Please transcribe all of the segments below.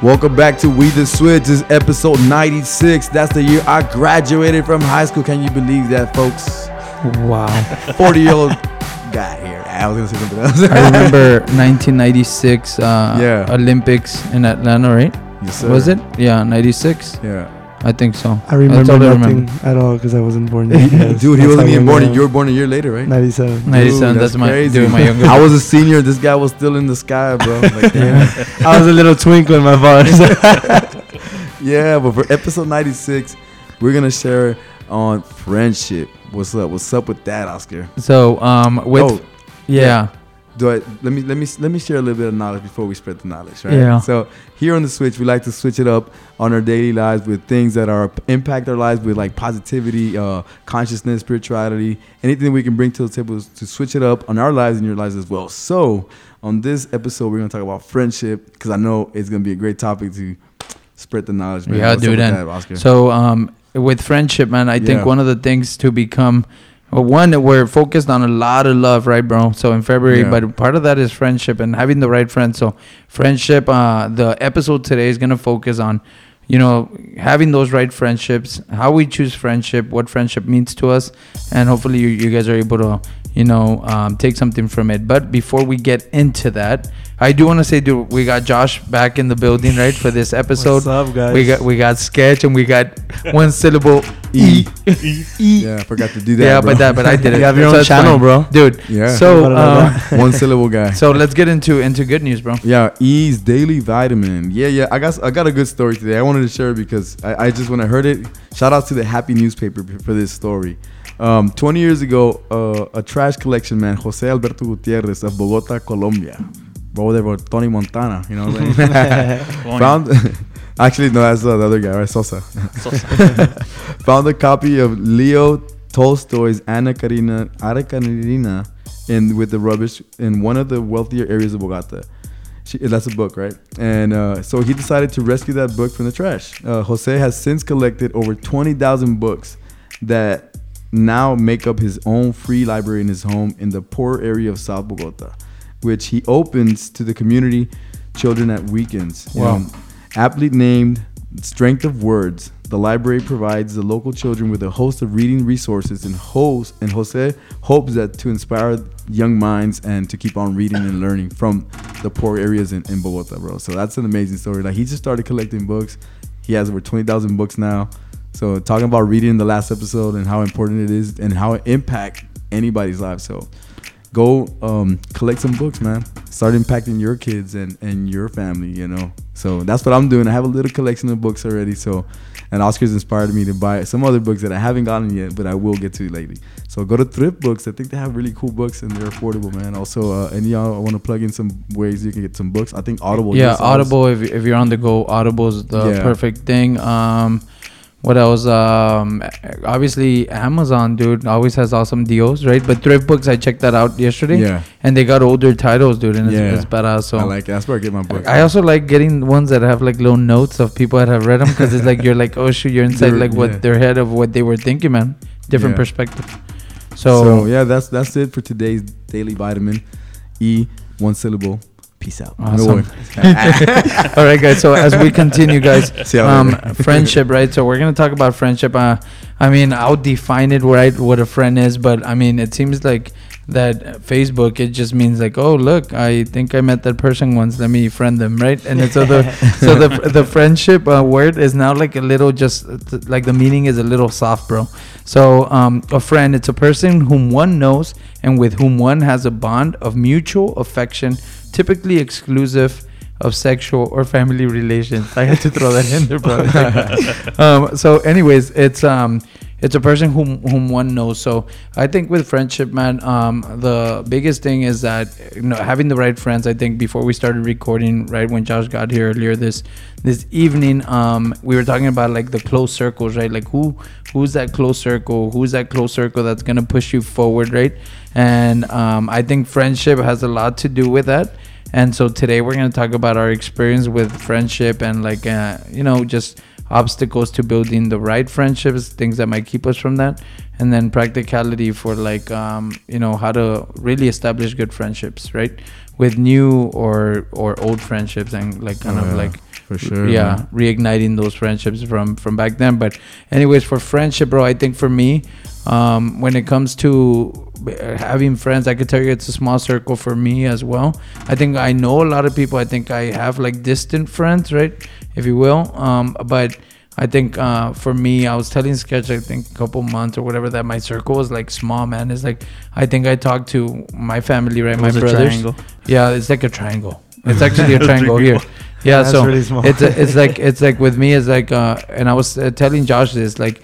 Welcome back to We the Switch. This is episode 96. That's the year I graduated from high school. Can you believe that, folks? Wow. 40 year old guy here. I was gonna say something else. I remember 1996 uh, Yeah. Olympics in Atlanta, right? Yes, sir. Was it? Yeah, 96. Yeah. I think so. I remember all I nothing at all because I wasn't born yet. Yes, Dude, he wasn't even born. You were born a year later, right? 97. 97. Dude, that's, my crazy. dude, my younger. I was a senior. This guy was still in the sky, bro. Like, damn. I was a little twinkle in my bars. Yeah, but for episode 96, we're gonna share on friendship. What's up? What's up with that, Oscar? so um with oh, yeah. Do I let me let me let me share a little bit of knowledge before we spread the knowledge, right? Yeah. So here on the switch, we like to switch it up on our daily lives with things that are impact our lives with like positivity, uh, consciousness, spirituality, anything we can bring to the table to switch it up on our lives and your lives as well. So on this episode, we're gonna talk about friendship because I know it's gonna be a great topic to spread the knowledge. Man. Yeah, What's dude, that, Oscar? So um with friendship, man, I think one of the things to become well, one we're focused on a lot of love, right, bro? So in February, Yeah. but part of that is friendship and having the right friends. So friendship, uh, the episode today is gonna focus on, you know, having those right friendships, how we choose friendship, what friendship means to us, and hopefully you, you guys are able to, you know, um, take something from it. But before we get into that, I do want to say, dude, we got Josh back in the building, right, for this episode. What's up, guys? We got we got sketch and we got one syllable E. e. e. yeah, I forgot to do that. Yeah, bro. but that but I did it. You have your So own channel, fine. bro. dude. Yeah. So um, one syllable guy. so let's get into into good news, bro. Yeah, E's daily vitamin. Yeah, yeah. I got I got a good story today. I wanted to share because I, I just when I heard it, shout out to the Happy newspaper for this story. Um, 20 years ago, uh, a trash collection man, Jose Alberto Gutierrez of Bogota, Colombia, brother over Tony Montana, you know what I'm saying? Found actually no, that's uh, the other guy, right? Sosa. Found a copy of Leo Tolstoy's Anna Karina Anna Karenina in with the rubbish in one of the wealthier areas of Bogota. She, that's a book, right? And uh, so he decided to rescue that book from the trash. Uh, Jose has since collected over 20,000 books that now make up his own free library in his home in the poor area of South Bogota, which he opens to the community children at weekends. Wow. know, aptly named Strength of Words, the library provides the local children with a host of reading resources and host and Jose hopes that to inspire young minds and to keep on reading and learning from the poor areas in, in Bogota, bro. So that's an amazing story. Like he just started collecting books. He has over 20,000 books now. So talking about reading in the last episode and how important it is and how it impacts anybody's life. So go um, collect some books, man. Start impacting your kids and, and your family, you know. So that's what I'm doing. I have a little collection of books already. So, and Oscar's inspired me to buy some other books that I haven't gotten yet, but I will get to lately. So go to Thrift Books. I think they have really cool books and they're affordable, man. Also, uh, any y'all want to plug in some ways you can get some books? I think Audible. yeah. Audible. If, if you're on the go, Audible's the Yeah. perfect thing. Um, what else? Um, obviously Amazon, dude, always has awesome deals, right? But Thrift Books, I checked that out yesterday, Yeah, and they got older titles, dude, and it's, Yeah. it's badass. So I like it. That's where I get my books. I also like getting ones that have like little notes of people that have read them because it's like you're like, oh shoot, you're inside like what yeah. their head of what they were thinking, man. Different Yeah. perspective. So, So, yeah, that's that's it for today's daily vitamin. E, one syllable. Peace out. Awesome. All right, guys. So as we continue, guys, um, friendship, right? So we're gonna talk about friendship. Uh, I mean, I'll define it right what a friend is, but I mean, it seems like that Facebook it just means like, oh look, I think I met that person once. Let me friend them, right? And it's so the so the the friendship uh, word is now like a little just like the meaning is a little soft, bro. So um, a friend, it's a person whom one knows and with whom one has a bond of mutual affection, typically exclusive of sexual or family relations. I had to throw that in there, bro. um, so, anyways, it's um, it's a person whom whom one knows. So, I think with friendship, man, um, the biggest thing is that you know having the right friends. I think before we started recording, right when Josh got here earlier this this evening, um, we were talking about like the close circles, right? Like who who's that close circle? Who's that close circle that's gonna push you forward, right? And um, I think friendship has a lot to do with that. And so today we're gonna talk about our experience with friendship and like uh, you know just obstacles to building the right friendships, things that might keep us from that, and then practicality for like um, you know how to really establish good friendships, right? With new or or old friendships and like kind Oh, of yeah. like For sure. yeah man. reigniting those friendships from from back then but anyways for friendship bro i think for me um when it comes to uh, having friends i could tell you it's a small circle for me as well i think i know a lot of people i think i have like distant friends right if you will um but I think uh, for me, I was telling Sketch, I think a couple months or whatever, that my circle was like small, man. It's like, I think I talked to my family, right? It my brothers. Yeah, it's like a triangle. It's actually a triangle here. Yeah, That's so really it's a, it's like it's like with me it's like uh and I was uh, telling Josh this like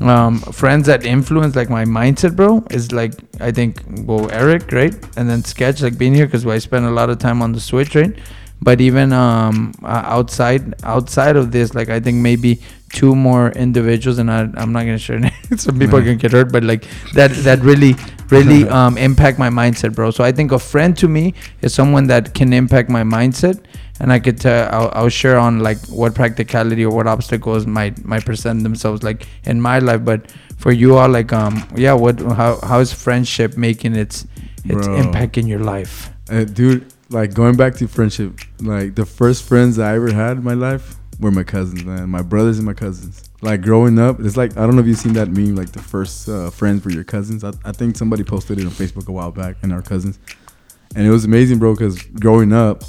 um friends that influence like my mindset bro is like I think well Eric right and then Sketch like being here because I spend a lot of time on the Switch right but even um outside outside of this like I think maybe two more individuals and I, I'm not gonna share names some people Yeah. can get hurt but like that that really really um impact my mindset bro so I think a friend to me is someone that can impact my mindset and I could tell I'll, I'll share on like what practicality or what obstacles might might present themselves like in my life but for you all like um yeah what how how is friendship making its its Bro. impact in your life Uh, dude, like going back to friendship, like the first friends I ever had in my life were my cousins, man. My brothers and my cousins. Like growing up, it's like I don't know if you've seen that meme, like the first uh, friends were your cousins. I, I think somebody posted it on Facebook a while back, and our cousins, and it was amazing, bro. Because growing up,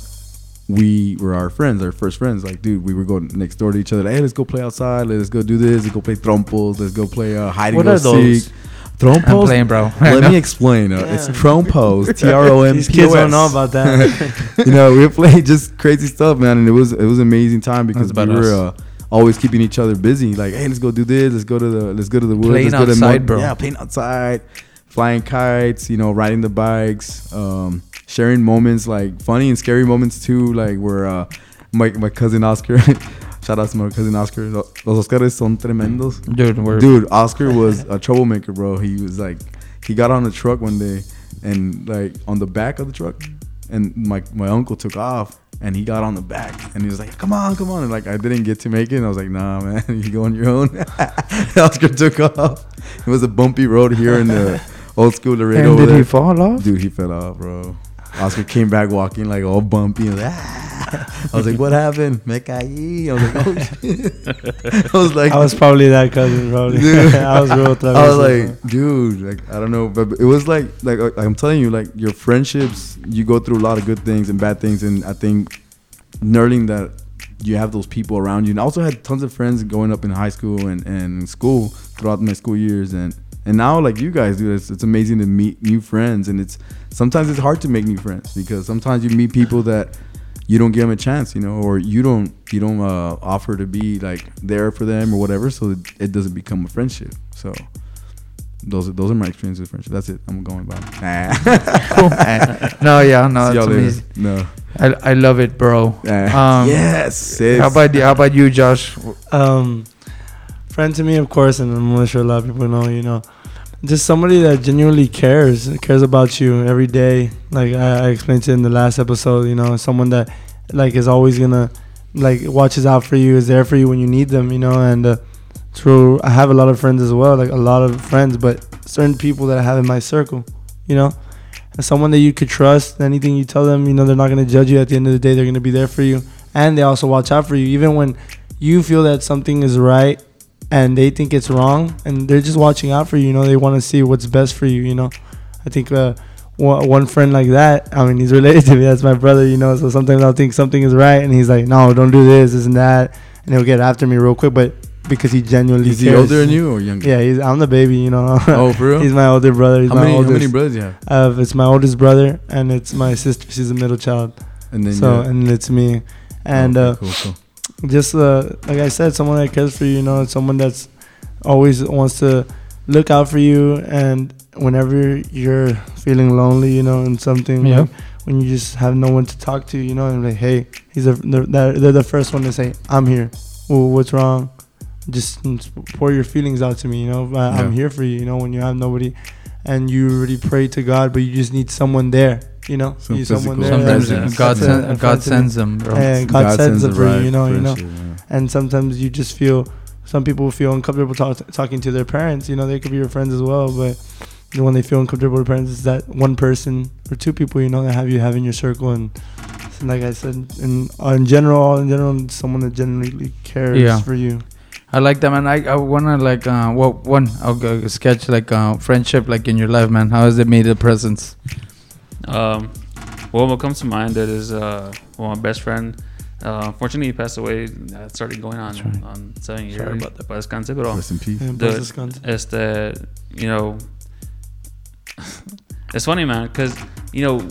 we were our friends, our first friends. Like, dude, we were going next door to each other. Like, hey, let's go play outside. Let's go do this. Let's go play trompos. Let's go play uh, hide and What go are those? Seek. I'm playing bro Let me explain. Uh, It's Yeah. trompos. T R O M P O S. These kids don't know about that. you know, we played just crazy stuff, man, and it was it was an amazing time because That's we about were uh, always keeping each other busy. Like, hey, let's go do this. Let's go to the let's go to the woods. Playing let's go outside, to bro. Yeah, playing outside, flying kites. You know, riding the bikes, um, sharing moments like funny and scary moments too. Like where uh, my my cousin Oscar. Shout out to my cousin Oscar. Los Oscars son tremendos. dude we're Dude, Oscar was a troublemaker, bro. He was like, he got on the truck one day, and like on the back of the truck, and my my uncle took off, and he got on the back, and he was like, "Come on, come on!" And like I didn't get to make it, and I was like, "Nah, man, you go on your own." Oscar took off. It was a bumpy road here in the old school Laredo. and did he fall off Dude, he fell off, bro. Oscar came back walking like all bumpy. And like, ah. I was like, "What happened?" Me caí. I was like, "Oh shit!" I was like, I was probably that cousin, probably. Dude. I was real tough. I was like, dude, like I don't know, but it was like like uh, I'm telling you, like your friendships, you go through a lot of good things and bad things, and I think learning that you have those people around you, and I also had tons of friends growing up in high school and and school throughout my school years, and and now like you guys do, it's, it's amazing to meet new friends, and it's sometimes it's hard to make new friends because sometimes you meet people that you don't give them a chance, you know, or you don't you don't uh, offer to be like there for them or whatever, so it, it doesn't become a friendship. So those are those are my experiences with friendship. That's it. I'm going by. cool no yeah no See that's amazing No. I, I love it bro Um, yes. sis. how about you how about you Josh um, friend to me, of course, and I'm sure a lot of people know. You know, just somebody that genuinely cares, cares about you every day. Like I, I explained you in the last episode. You know, someone that like is always gonna like watches out for you, is there for you when you need them. You know, and uh, through I have a lot of friends as well, like a lot of friends, but certain people that I have in my circle. You know. And someone that you could trust, anything you tell them, you know, they're not gonna judge you. At the end of the day, they're gonna be there for you, and they also watch out for you, even when you feel that something is right and they think it's wrong and they're just watching out for you you know they want to see what's best for you you know i think uh, one friend like that i mean he's related to me that's my brother you know so sometimes i'll think something is right and he's like no don't do this this and that and he'll get after me real quick but because he genuinely Is he cares. older than you or younger? yeah he's i'm the baby you know Oh, for real? he's my older brother he's how my many how many brothers you have? uh, it's my oldest brother and it's my sister she's the middle child And then so yeah. and it's me and Okay, uh cool, cool. Just uh, like I said, someone that cares for you. You know, someone that's always wants to look out for you. And whenever you're feeling lonely, you know, and something, Yeah. like when you just have no one to talk to, you know, and like, hey, he's a, they're, they're the first one to say, I'm here. Well, what's wrong? Just pour your feelings out to me. You know, I, I'm Yeah. here for you. You know, when you have nobody, and you already pray to God, but you just need someone there. You know, Some you someone there. sometimes presence. God That's a- a God friend to me. sends them bro And God, sends it the for you. right You know, you know yeah. and sometimes you just feel some people feel uncomfortable talk, talking to their parents you know they could be your friends as well but when they feel uncomfortable with parents is that one person or two people you know that have you have in your circle and like I said, in uh, in general, in general, someone that genuinely cares Yeah. for you. I like that, man. I, I wanna like uh, well, one I'll go sketch like uh, friendship like in your life, man. How has it made a presence? Um, well, what comes to mind that is uh, well, my best friend. Uh, unfortunately, he passed away. That started going on That's right. on seven years. Sorry about that. Paz descanse, pero Rest in peace. And The- plus discount. you know, it's funny, man, because you know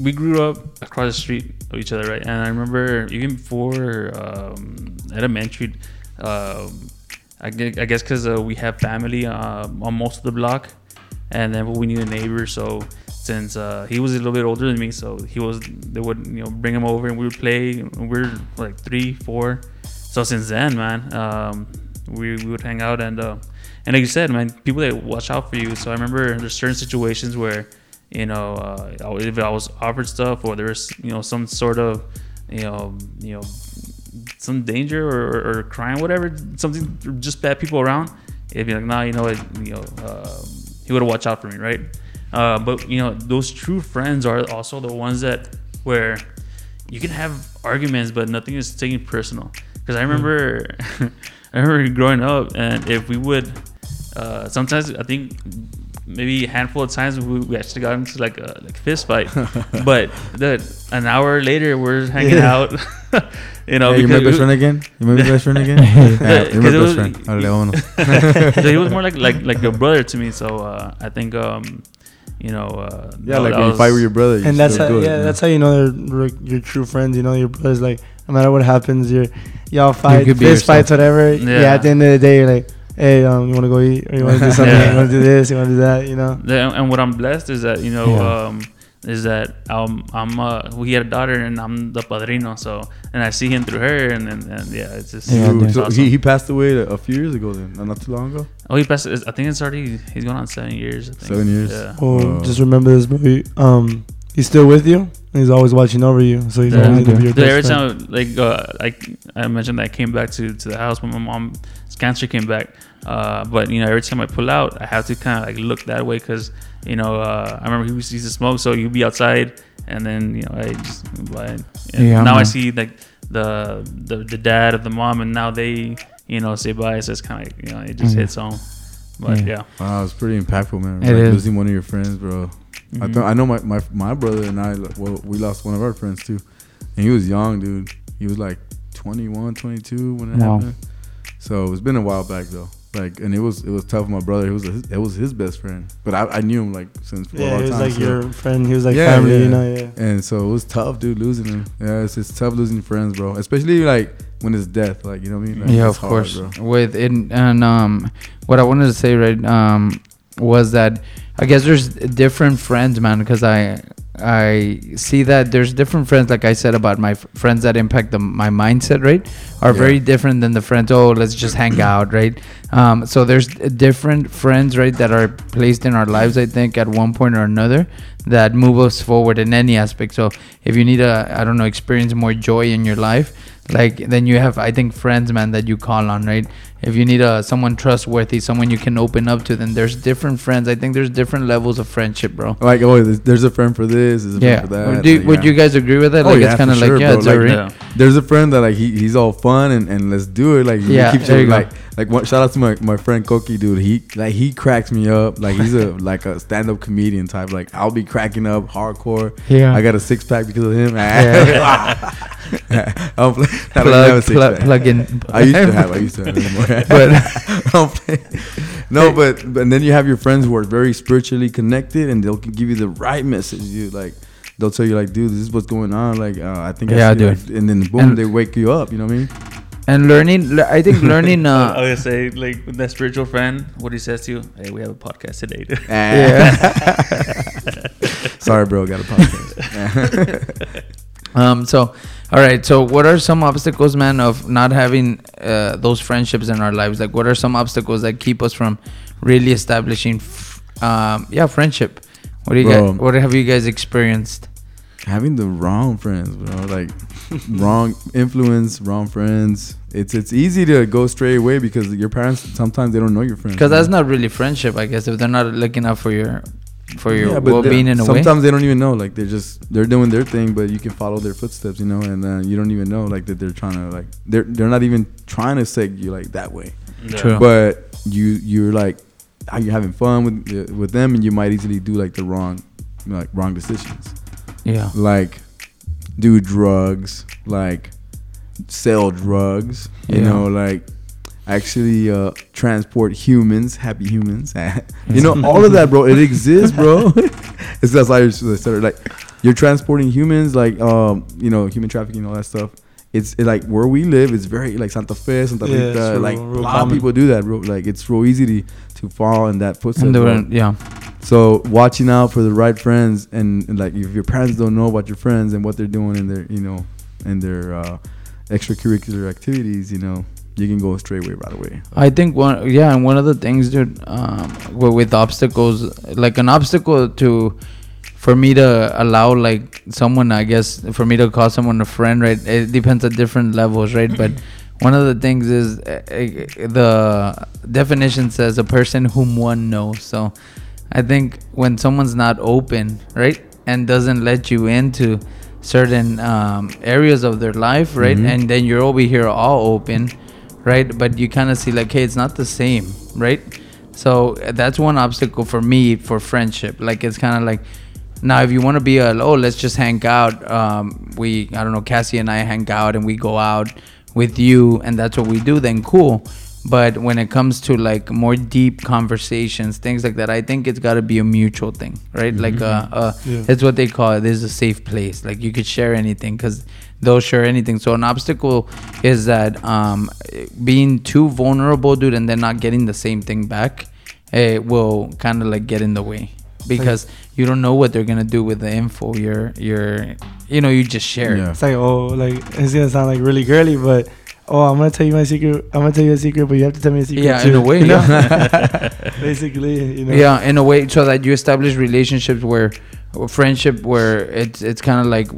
we grew up across the street of each other, right? And I remember even before um, elementary, um, I guess, I guess because uh, we have family uh, on most of the block, and then we need a neighbor. So since uh, he was a little bit older than me, so he was they would you know bring him over and we would play. And we are like three, four. So since then, man, um, we, we would hang out and uh, and like you said, man, people that watch out for you. So I remember there's certain situations where you know uh, if I was offered stuff or there's you know some sort of you know you know some danger or, or, or crime, whatever, something just bad people around, it'd be like, nah, you know you know, um he would watch out for me, right? Uh, but you know, those true friends are also the ones that where you can have arguments, but nothing is taken personal. Because I remember, I remember growing up, and if we would, uh, sometimes I think maybe a handful of times we, we actually got into like a like fist fight, but the an hour later we're hanging Yeah. out, you know, Hey, you my best friend again? You my best friend again? yeah, you're my best friend. So he was more like like like a brother to me. So uh, I think um, you know, uh, Yeah, that- like that when you fight with your brother. You and that's still how, do it, yeah, you that's how you know they're your true friends. You know, your brothers. Like no matter what happens, you're y'all fight, could be fist fights, whatever. Yeah. Yeah. At the end of the day, you're like, hey, um, you want to go eat, or you want to do something? Yeah. You want to do this? You want to do that? You know. The- and what I'm blessed is that you know Yeah. um, is that um, I'm uh, we had a daughter and I'm the padrino. So and I see him through her and and, and yeah, it's just Yeah, Dude, it's so awesome. he, he passed away a, a few years ago then, not- not too long ago. oh he passed. I think it's already he's going on seven years. I think. Seven years. Yeah. Well, Uh, just remember this, movie. Um, he's still with you. He's always watching over you, so he's Yeah. always gonna be your Dude, best every friend. time, like, uh, like I mentioned, that I came back to, to the house when my mom's cancer came back. Uh, but you know, every time I pull out, I have to kind of like look that way because you know, uh, I remember he used to smoke, so you'd be outside, and then you know, I just like, Yeah, now I see like the, the the dad of the mom, and now they you know say bye, so it's kind of you know, it just Mhm. hits home. But Yeah. yeah, Wow, it's pretty impactful, man. It like is. losing one of your friends, bro. I Mhm. th- I know my, my my brother and I. Well, we lost one of our friends too, and he was young, dude. He was like 21, 22 when it Wow. happened. So it's been a while back though. Like, and it was it was tough. with My brother, it was his, it was his best friend, but I, I knew him like since for a Yeah, long he was time. like so- your friend. He was like Yeah, family. yeah. You know. Yeah. And so it was tough, dude, losing him. Yeah, it's, it's tough losing friends, bro. Especially like when it's death, like you know what I mean. Like, yeah, of hard, course. bro. With it, and um, what I wanted to say right um was that I guess there's different friends, man, because I I see that there's different friends, like I said about my f- friends that impact the, my mindset, right? Are Yeah. very different than the friends. Oh, let's just hang out, right? Um, so there's different friends, right, that are placed in our lives. I think at one point or another that move us forward in any aspect. So if you need a, I don't know, experience more joy in your life, like then you have, I think, friends, man, that you call on, right? If you need a someone trustworthy, someone you can open up to, then there's different friends. I think there's different levels of friendship, bro. Like, oh, there's, a friend for this, there's a Yeah. friend for that. Would, you, like, would yeah. you guys agree with that? Oh, like yeah, it's kind of like sure, yeah, it's Like, already. yeah. There's a friend that like he, he's all fun and, and let's do it. Like Yeah, keeps there you you like like one, shout out to my, my friend Koki, dude. He like he cracks me up. Like he's a like a stand up comedian type. Like I'll be cracking up hardcore. Yeah. I got a six pack because of him. Yeah. I'm play- I don't have a plug, six plug, pack. plug in. I used to have. I used to have anymore. But- no, but but and then you have your friends who are very spiritually connected, and they'll give you the right message. You like. They'll tell you like, dude, this is what's going on. Like, uh, I think, I Yeah, see, dude. like- and then boom, And- they wake you up. You know what I mean? and learning, I think learning. I Uh, was say like with that spiritual friend, what he says to you, hey, we have a podcast today. Yeah. Sorry, bro. Got a podcast. Um. So, all right. So, what are some obstacles, man, of not having uh, those friendships in our lives? Like, what are some obstacles that keep us from really establishing, f- um, yeah, friendship? What do you Bro. guys? What have you guys experienced? Having the wrong friends, bro. Like wrong influence, wrong friends. It's it's easy to go straight away because your parents sometimes they don't know your friends. Because that's not really friendship, I guess, if they're not looking out for your for your Yeah, but well-being in a way. sometimes they don't even know. Like they're just they're doing their thing, but you can follow their footsteps, you know, and uh, you don't even know like that they're trying to like they're they're not even trying to seg you like that way. Yeah. True. But you you're like how you're having fun with with them, and you might easily do like the wrong like wrong decisions, Yeah. like do drugs, like sell drugs, you Yeah. know, like actually uh transport humans happy humans you know all of that bro it exists bro it's that's how you started like you're transporting humans like um you know human trafficking all that stuff it's it, like where we live it's very like santa fe santa Yeah, rita real- like real a lot common. of people do that bro like it's real easy to, to fall in that footstep And they bro. were, yeah. So watching out for the right friends and, and like if your parents don't know about your friends and what they're doing in their you know in their uh, extracurricular activities, you know, you can go straight away right away. I think one, yeah, and one of the things, dude, um, with, obstacles, like an obstacle to, for me to allow like someone, I guess, for me to call someone a friend, right? It depends at different levels, right? but one of the things is uh, the definition says a person whom one knows. So I think when someone's not open, right, and doesn't let you into certain um, areas of their life, right, Mhm. and then you're over here all open, right, but you kind of see like, hey, it's not the same, right? So uh, that's one obstacle for me for friendship. Like it's kind of like now if you want to be a oh let's just hang out. Um, we I don't know Cassie and I hang out and we go out with you and that's what we do. Then cool. But when it comes to like more deep conversations, things like that, I think it's got to be a mutual thing, right? Like uh, uh, Yeah. it's what they call it. This is a safe place. Like you could share anything because they'll share anything. So an obstacle is that um, being too vulnerable, dude, and then not getting the same thing back, it will kind of like get in the way because you don't know what they're gonna do with the info. You're you're you know you just share. Yeah. It's like oh, like it's gonna sound like really girly, but oh, I'm gonna tell you my secret. I'm gonna tell you a secret, but you have to tell me a secret. Yeah, too. in a way, you know? yeah. Basically, you know. Yeah, in a way, so that you establish relationships where, friendship where it's it's kind of like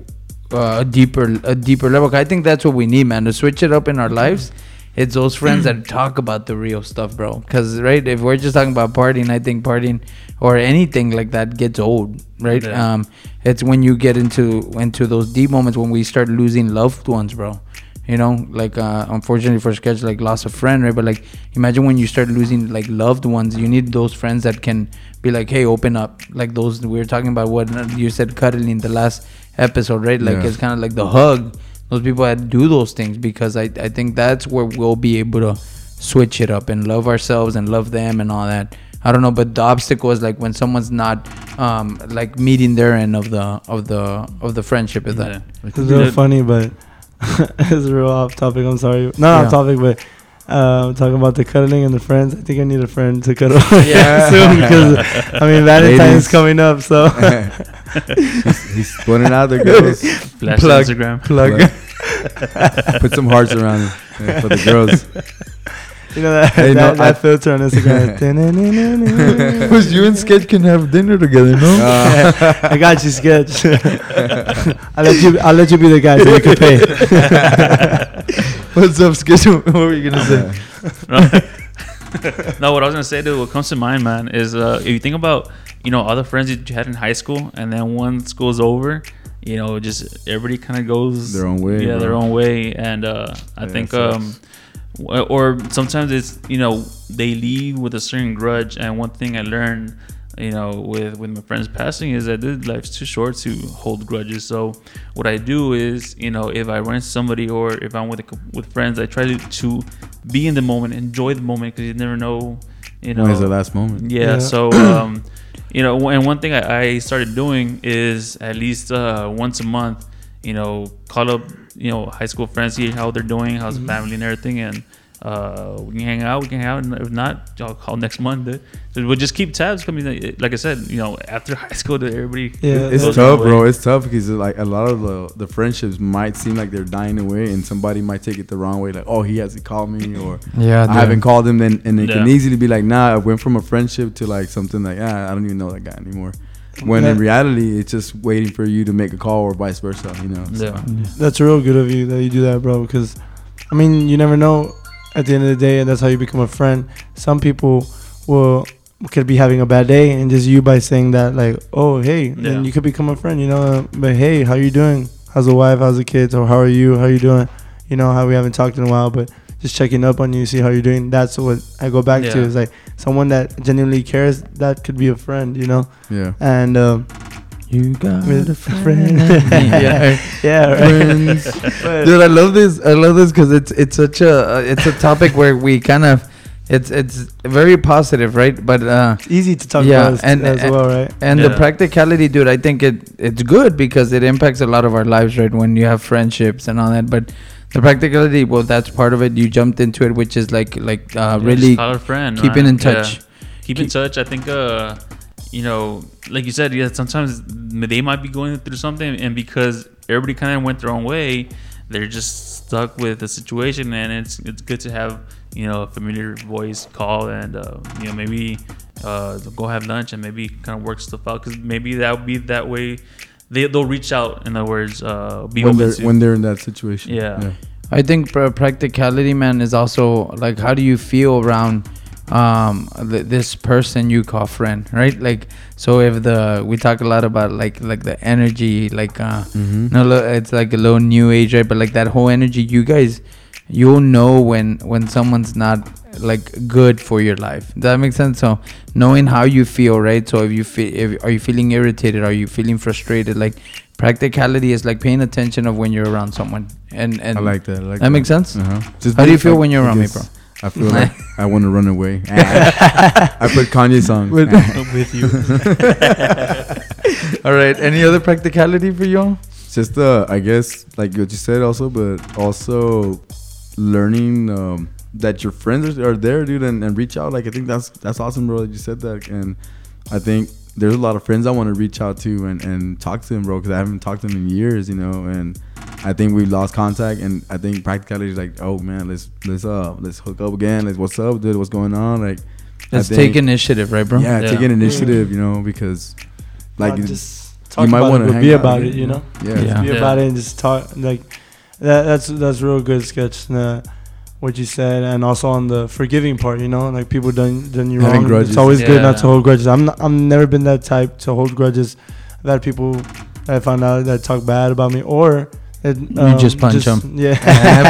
uh, a deeper a deeper level. I think that's what we need, man, to switch it up in our lives. It's those friends that talk about the real stuff, bro. Because right, if we're just talking about partying, I think partying or anything like that gets old, right? Yeah. Um, it's when you get into into those deep moments when we start losing loved ones, bro. You know, like uh, unfortunately for Sketch, like lost a friend, right? But like, imagine when you start losing like loved ones, you need those friends that can be like, hey, open up. Like those we were talking about what you said cuddling in the last episode, right? Like Yeah. it's kind of like the hug. Those people that do those things because I I think that's where we'll be able to switch it up and love ourselves and love them and all that. I don't know, but the obstacle is like when someone's not um like meeting their end of the of the of the friendship is that. It's real funny, but it's real off topic. I'm sorry, not Yeah. off topic, but uh, talking about the cuddling and the friends. I think I need a friend to cuddle Yeah. soon because I mean Valentine's Ladies. coming up, so he's, he's putting out the girls. Flash Plug. Instagram. Plug. Put some hearts around it yeah, for the girls. You know that, Hey, that, no, that I- filter on Instagram. Because you and Sketch can have dinner together, no? Uh, I got you, sketch. I'll let you. I'll let you be the guy so you can pay. What's up, Sketch? What were you gonna say? no, what I was gonna say, dude, what comes to mind, man, is uh, if you think about, you know, all the friends that you had in high school, and then once school's over, you know, just everybody kind of goes Their own way, Yeah, their own way, and uh, I Yeah, think, it um, w- or sometimes it's you know they leave with a certain grudge, and one thing I learned. You know, with with my friends passing, is that dude, life's too short to hold grudges. So, what I do is, you know, if I run into somebody or if I'm with a, with friends, I try to, to be in the moment, enjoy the moment, because you never know, you know, when is the last moment? yeah. Yeah. So, um, you know, and one thing I, I started doing is at least uh, once a month, you know, call up, you know, high school friends, see how they're doing, how's the family and everything, and uh, we can hang out. We can hang out, and if not, I'll call next month. dude. So we'll just keep tabs. I mean, like I said, you know, after high school, dude, everybody. Yeah, It's tough, away. bro. It's tough because like a lot of the the friendships might seem like they're dying away, and somebody might take it the wrong way. Like, oh, he hasn't called me, or Yeah, I haven't called him. Then and it can easily be like, nah, I went from a friendship to like something like, ah, I don't even know that guy anymore. When in reality, it's just waiting for you to make a call or vice versa. You know. So, Yeah. Mm-hmm. That's real good of you that you do that, bro. Because, I mean, you never know at the end of the day, and that's how you become a friend. Some people will could be having a bad day, and just you by saying that, like, oh hey, Yeah. then you could become a friend, you know. But hey, how you doing? How's the wife? How's the kids? Or how are you? How you doing? You know how we haven't talked in a while, but just checking up on you, see how you're doing. That's what I go back to. Yeah. Is like someone that genuinely cares. That could be a friend, you know. Yeah. And um, You got With a a friend. friend. yeah. yeah, right. But- Dude, I love this. I love this because it's it's such a uh, it's a topic where we kind of it's it's very positive, right? But uh, It's easy to talk Yeah, about as, and- as and- well, right? and the practicality, dude, I think it it's good because it impacts a lot of our lives, right? When you have friendships and all that, but the practicality, well, that's part of it. You jumped into it, which is like like uh, Yeah, really just call a friend. keeping man. in touch. Yeah. Keep in touch. I think, uh, you know, like you said, yeah. Sometimes they might be going through something, and because everybody kind of went their own way, they're just stuck with the situation. And it's it's good to have you know a familiar voice call and uh, you know maybe uh, go have lunch and maybe kind of work stuff out because maybe that would be that way. They they'll reach out. In other words, uh, be When they're to. when they're in that situation. Yeah. I think pr- practicality, man, is also like how do you feel around um th- this person you call friend, right? Like, so if the we talk a lot about like like the energy, like uh, Mm-hmm. no, lo- it's like a little new age, right? But like that whole energy, you guys, you'll know when when someone's not like good for your life. Does that make sense? So knowing how you feel, right? So if you feel, if are you feeling irritated? Are you feeling frustrated? Like practicality is like paying attention of when you're around someone, and and I like that. I like that makes sense. Uh-huh. Just How do you feel I- when you're around me, bro? I feel like I want to run away. I put Kanye songs. With- with you. All right. Any other practicality for y'all? just uh i guess like what you said also but also learning um that your friends are, are there dude and, and reach out like i think that's that's awesome bro that you said that and i think there's a lot of friends i want to reach out to and and talk to them bro because i haven't talked to them in years you know and i think we lost contact and i think practically is like oh man let's let's uh let's hook up again like what's up dude what's going on like Let's think- take initiative, right, bro? yeah, Yeah. take an initiative you know because like Not it- just talk might wanna it, but hang be out, about it, you know. yeah, Yeah. Just be Yeah. about it and just talk like that. That's that's real good sketch. Uh, what you said, and also on the forgiving part, you know, like people done done you Having wrong. grudges. It's always good not to hold grudges. I'm not, I'm never been that type to hold grudges. I've had people that I found out that talk bad about me, or that, um, just punch 'em. Yeah.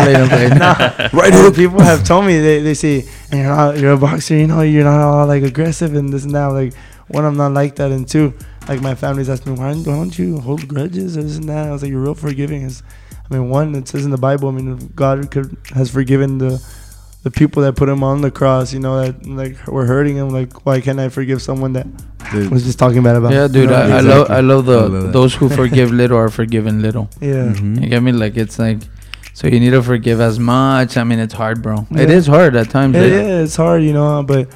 Play them, play them. Nah, Right Other hook. people have told me they, they say "And you're not you're a boxer you know you're not all like aggressive and this and that like one I'm not like that and two like my family's asking me why, why don't you hold grudges or this and that I was like you're real forgiving It's- I mean one it says in the Bible I mean God could, has forgiven the the people that put him on the cross you know that like were hurting him like why can't I forgive someone that Dude, was just talking bad about Yeah, dude, You know? I, I love I love the I love those who forgive little are forgiven little. yeah mhm. You get me? Like it's like, so you need to forgive as much. I mean, it's hard, bro. It Yeah. is hard at times. Yeah, yeah, it's hard, you know, but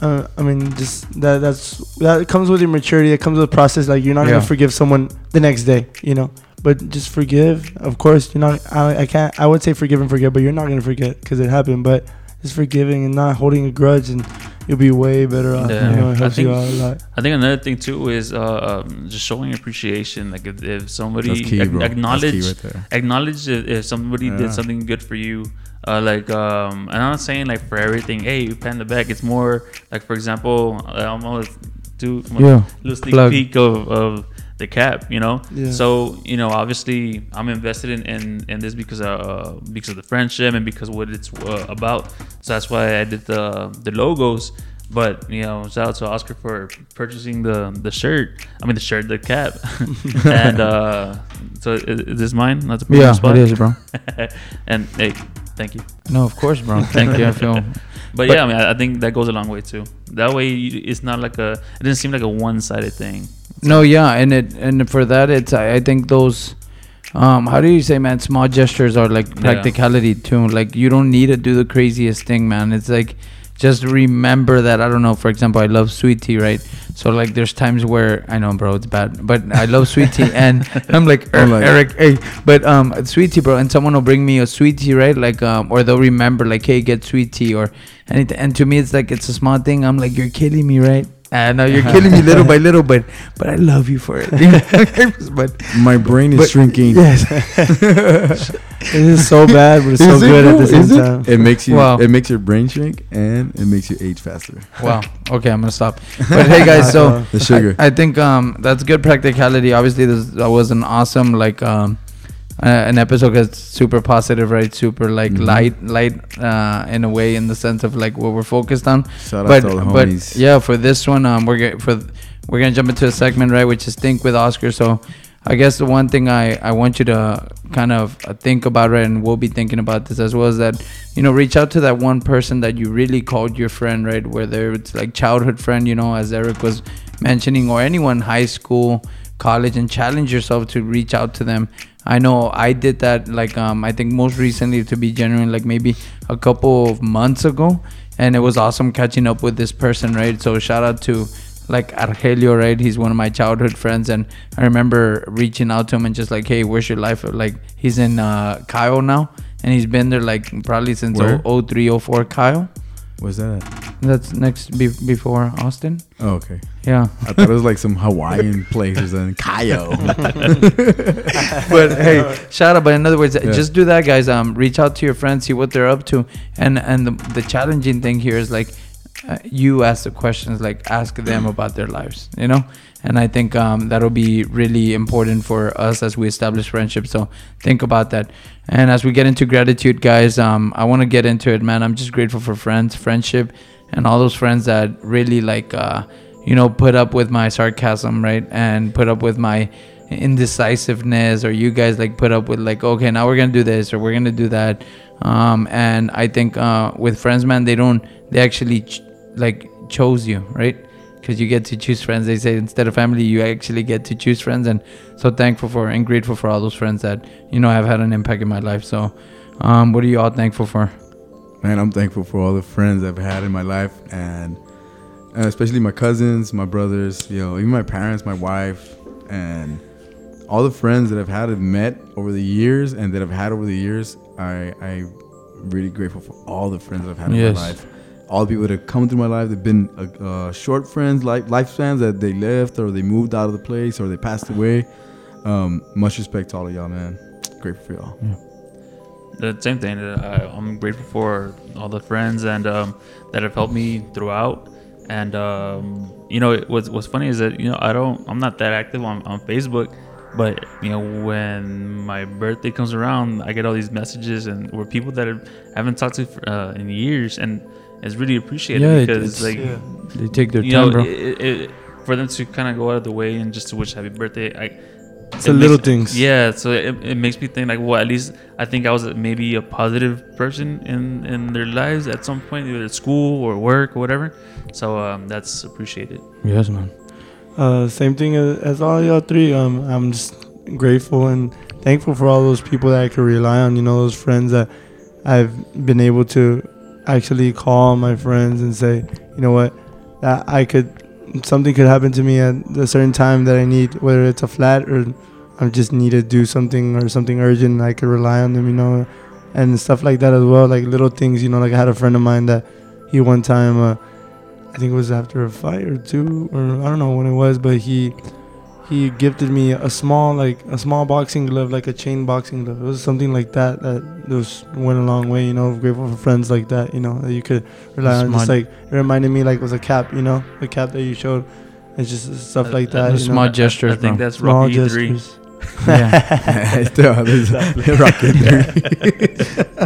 uh, I mean, just that that's that comes with your maturity. It comes with process. Like you're not Yeah. gonna forgive someone the next day, you know. But just forgive. Of course, you're not. I, I can't. I would say forgive and forget, but you're not gonna forget because it happened. But just forgiving and not holding a grudge, and you'll be way better off. Yeah. You know, I it helps you think- out a lot. I think another thing too is uh, um, just showing appreciation. Like if, if somebody That's key, ac- acknowledge That's key right there. acknowledge if, if somebody Yeah. did something good for you. Uh, like um, and I'm not saying like for everything. Hey, you pat in the back. It's more like for example, I'm gonna do Yeah. little sneak Plug. peek of, of the cap. You know. Yeah. So you know, obviously, I'm invested in, in, in this because uh because of the friendship and because what it's uh, about. So that's why I did the the logos. But you know, shout out to Oscar for purchasing the the shirt. I mean, the shirt, the cap, and uh, so is, is this mine? Not to put you on Yeah, the spot. it is, bro. and hey, thank you. No, of course, bro. Thank you. I feel. But, But- yeah, I mean, I I think that goes a long way too. That way, you, it's not like a. It doesn't seem like a one-sided thing. No, yeah, and it and for that, it's I, I think those. Um, how do you say, man? Small gestures are like practicality too. Like you don't need to do the craziest thing, man. It's like just remember that. I don't know. For example, I love sweet tea, right? So like, there's times where I know, bro, it's bad, but I love sweet tea, and I'm like, "Er, like- Eric, hey, but um, sweet tea, bro, and someone will bring me a sweet tea, right? Like um, or they'll remember, like, hey, get sweet tea or anything. And to me, it's like it's a small thing. I'm like, you're kidding me, right? I know you're killing me little by little, but but I love you for it. but My brain is But- shrinking. yes, It is so bad, but it's so it, good at the same Is it? time. It makes you. Wow. It makes your brain shrink and it makes you age faster. wow. Okay, I'm gonna stop. But hey, guys, so The sugar. I, I think um that's good practicality. Obviously, this that was an awesome like um uh, an episode that's super positive, right? Super like Mhm. light, light uh in a way, in the sense of like what we're focused on. Shout out but to all the but yeah, for this one, um, we're gonna for we're gonna jump into a segment right, which is think with Oscar. So, I guess the one thing I I want you to kind of uh, think about right, and we'll be thinking about this as well, is that you know reach out to that one person that you really called your friend, right? Whether it's like childhood friend, you know, as Eric was mentioning, or anyone high school, college, and challenge yourself to reach out to them. I know I did that like um I think most recently to be genuine like maybe a couple of months ago. And it was awesome catching up with this person right? So shout out to like Argelio right? He's one of my childhood friends. And I remember reaching out to him and just like hey where's your life? Like he's in uh Kyle now. And he's been there like probably since Where? 03 04 Kyle What's that? At? that's next be- before Austin Oh, okay. yeah I thought it was like some Hawaiian places something. Kayo. but hey, shout out. But in other words, Yeah. just do that, guys. Um, reach out to your friends, see what they're up to, and and the, the challenging thing here is like, uh, you ask the questions, like ask them about their lives, you know. And I think um, that'll be really important for us as we establish friendship. So think about that. And as we get into gratitude, guys, um, I want to get into it, man. I'm just grateful for friends, friendship, and all those friends that really like, uh, you know, put up with my sarcasm, right, and put up with my indecisiveness or you guys like put up with like okay now we're gonna do this or we're gonna do that um and i think uh with friends man they don't they actually ch- like chose you right because you get to choose friends they say instead of family you actually get to choose friends and so thankful for and grateful for all those friends that you know have had an impact in my life so um what are you all thankful for Man, I'm thankful for all the friends I've had in my life, and uh, especially my cousins, my brothers, you know, even my parents, my wife, and all the friends that I've had and met over the years, and that I've had over the years. I I'm really grateful for all the friends I've had in Yes. my life. All the people that have come through my life, they've been uh, uh, short friends, life lifespans that they left or they moved out of the place or they passed away. Um, much respect to all of y'all, man. Grateful for y'all. the same thing. Uh, I'm grateful for all the friends and um, that have helped me throughout. And um, you know, what's what's funny is that you know I don't, I'm not that active on, on Facebook, but you know when my birthday comes around, I get all these messages and where people that I haven't talked to for, uh, in years, and it's really appreciated Yeah, because it's- like Yeah. they take their you time know, bro it, it, for them to kind of go out of the way and just to wish happy birthday, I. It's it the little makes- things. Yeah, so it, it makes me think like, well, at least I think I was maybe a positive person in in their lives at some point, either at school or work or whatever. So um, that's appreciated. yes man Uh, same thing as, as all y'all three. Um, I'm just grateful and thankful for all those people that I could rely on. You know, those friends that I've been able to actually call my friends and say, you know what, that I could, something could happen to me at a certain time that I need, whether it's a flat or I just need to do something or something urgent. I could rely on them, you know, and stuff like that as well. Like little things, you know. Like I had a friend of mine that he one time. Uh, I think it was after a fight or two, or I don't know when it was, but he he gifted me a small like a small boxing glove, like a chain boxing glove. It was something like that that was went a long way. You know, grateful for friends like that. You know, that you could rely on. Just like it reminded me like it was a cap. You know, a cap that you showed. It's just stuff like that. you small know? gestures I think bro. that's small Rocky three. gestures. yeah Still, there's Rocket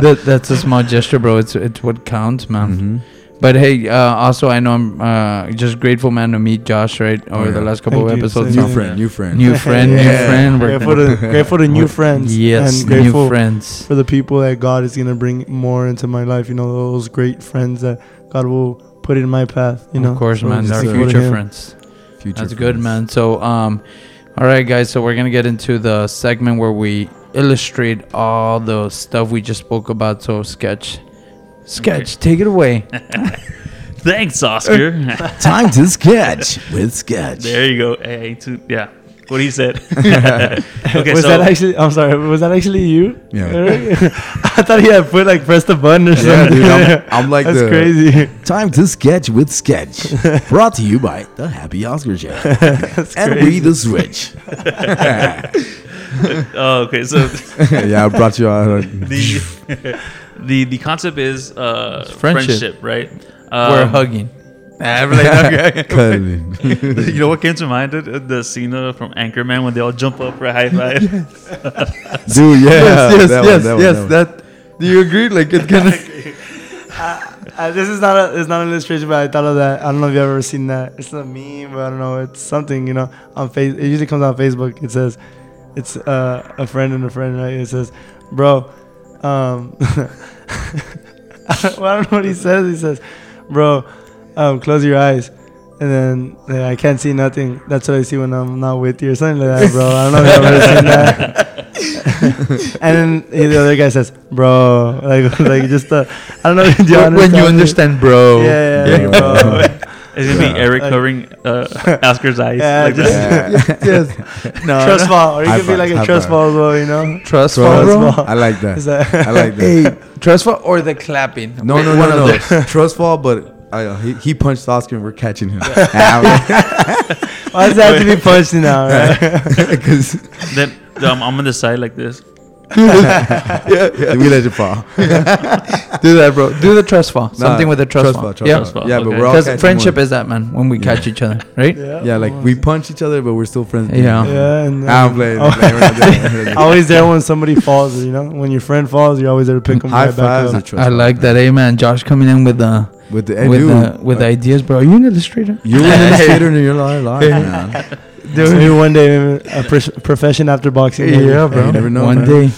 that, that's a small gesture bro it's it's what counts man Mhm. But hey, uh, also I know I'm uh, just grateful, man, to meet Josh right over Oh, the last couple Thank of episodes. New Yeah. friend, new friend. New friend, new friend. We're Grateful to, grateful to new friends. yes, and new friends. for the people that God is gonna bring more into my life. You know, those great friends that God will put in my path. You know, of course, So man, just our yes, future Him. friends. Future That's good, man. So, um, all right, guys. So we're gonna get into the segment where we illustrate all the stuff we just spoke about. So sketch, sketch, take it away. Thanks, Oscar. Time to sketch with sketch. there you go. Hey, to, yeah. what he said. okay, was so that actually? I'm sorry. Was that actually you? Yeah. I thought he had put like press the button or Yeah, something. dude, I'm- I'm like That's the- crazy. Time to sketch with Sketch. Brought to you by the Happy Oscar Show. That's and crazy. we the Switch. oh, okay, so yeah, I brought you out. the the the concept is uh, Friendship. friendship. right? We're Um, hugging. I'm like, okay. You know what came to mind? The, the scene uh, from Anchorman when they all jump up for a high five. Dude, yeah. yes, yes, that one, yes, that one, yes. that one. That. Do you agree? Like it gonna. Uh, this is not a it's not an illustration, but I thought of that. I don't know if you've ever seen that. It's a meme, but I don't know. It's something you know on face. It usually comes on Facebook. It says, it's uh, a friend and a friend, right? It says, bro, um, I don't well, I don't know what he says. He says, bro, um, close your eyes. And then like, I can't see nothing. That's what I see when I'm not with you, or something like that, bro. I don't know if you've ever seen that. and then the other guy says, "Bro, like, like just uh, I don't know. Do you when you understand, bro. Yeah, yeah, Yeah. bro. It's gonna be Eric Like- covering uh, Oscar's eyes. Yeah, like just- that. Yeah. No, trust no. fall, or you could be like a trust fall as well, you know. Trust Trust fall, bro. I like that. Is that I like that. Hey, trust fall or the clapping? No, no, One no, of no. those. Trust fall, but I, uh, he, he punched Oscar and we're catching him. Why does that have to be punched now? Right? Because then um, I'm on the side like this. We let you fall. Do that, bro. Do the trust fall. Something Nah, with the trust, fall. trust yeah, Trust fall. Yeah, but we're all because friendship one. is that, man. When we catch each other, right? Yeah, yeah like we punch each other, but we're still friends. Yeah. Yeah, and I'm playing. Playing. We're not doing it. We're not doing it. always there when somebody falls. You know, when your friend falls, you're always there to pick them High right back up. are trust I fall. like that. Hey, man. Josh coming in with the With the with the with uh, ideas, bro. Are you an illustrator? You're an illustrator in your life, life man. Maybe one day a pros- profession after boxing. maybe. Yeah, bro. you never know, One man. day.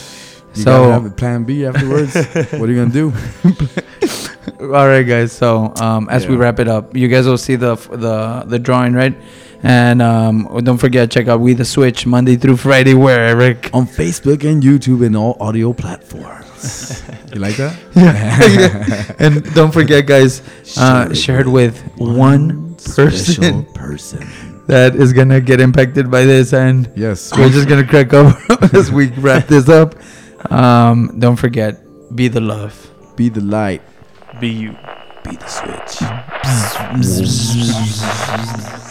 You gotta have So, a plan B afterwards. what are you gonna do? all right, guys. So, um, as we wrap it up, you guys will see the the the drawing, right? And um, don't forget check out We the Switch Monday through Friday. Where Eric? On Facebook and YouTube and all audio platforms. You like that? yeah. and don't forget, guys, uh, shared with one special person person. That is gonna get impacted by this, and Yes. we're just gonna crack up as we wrap this up. Um, don't forget, be the love. Be the light. Be you. Be the switch.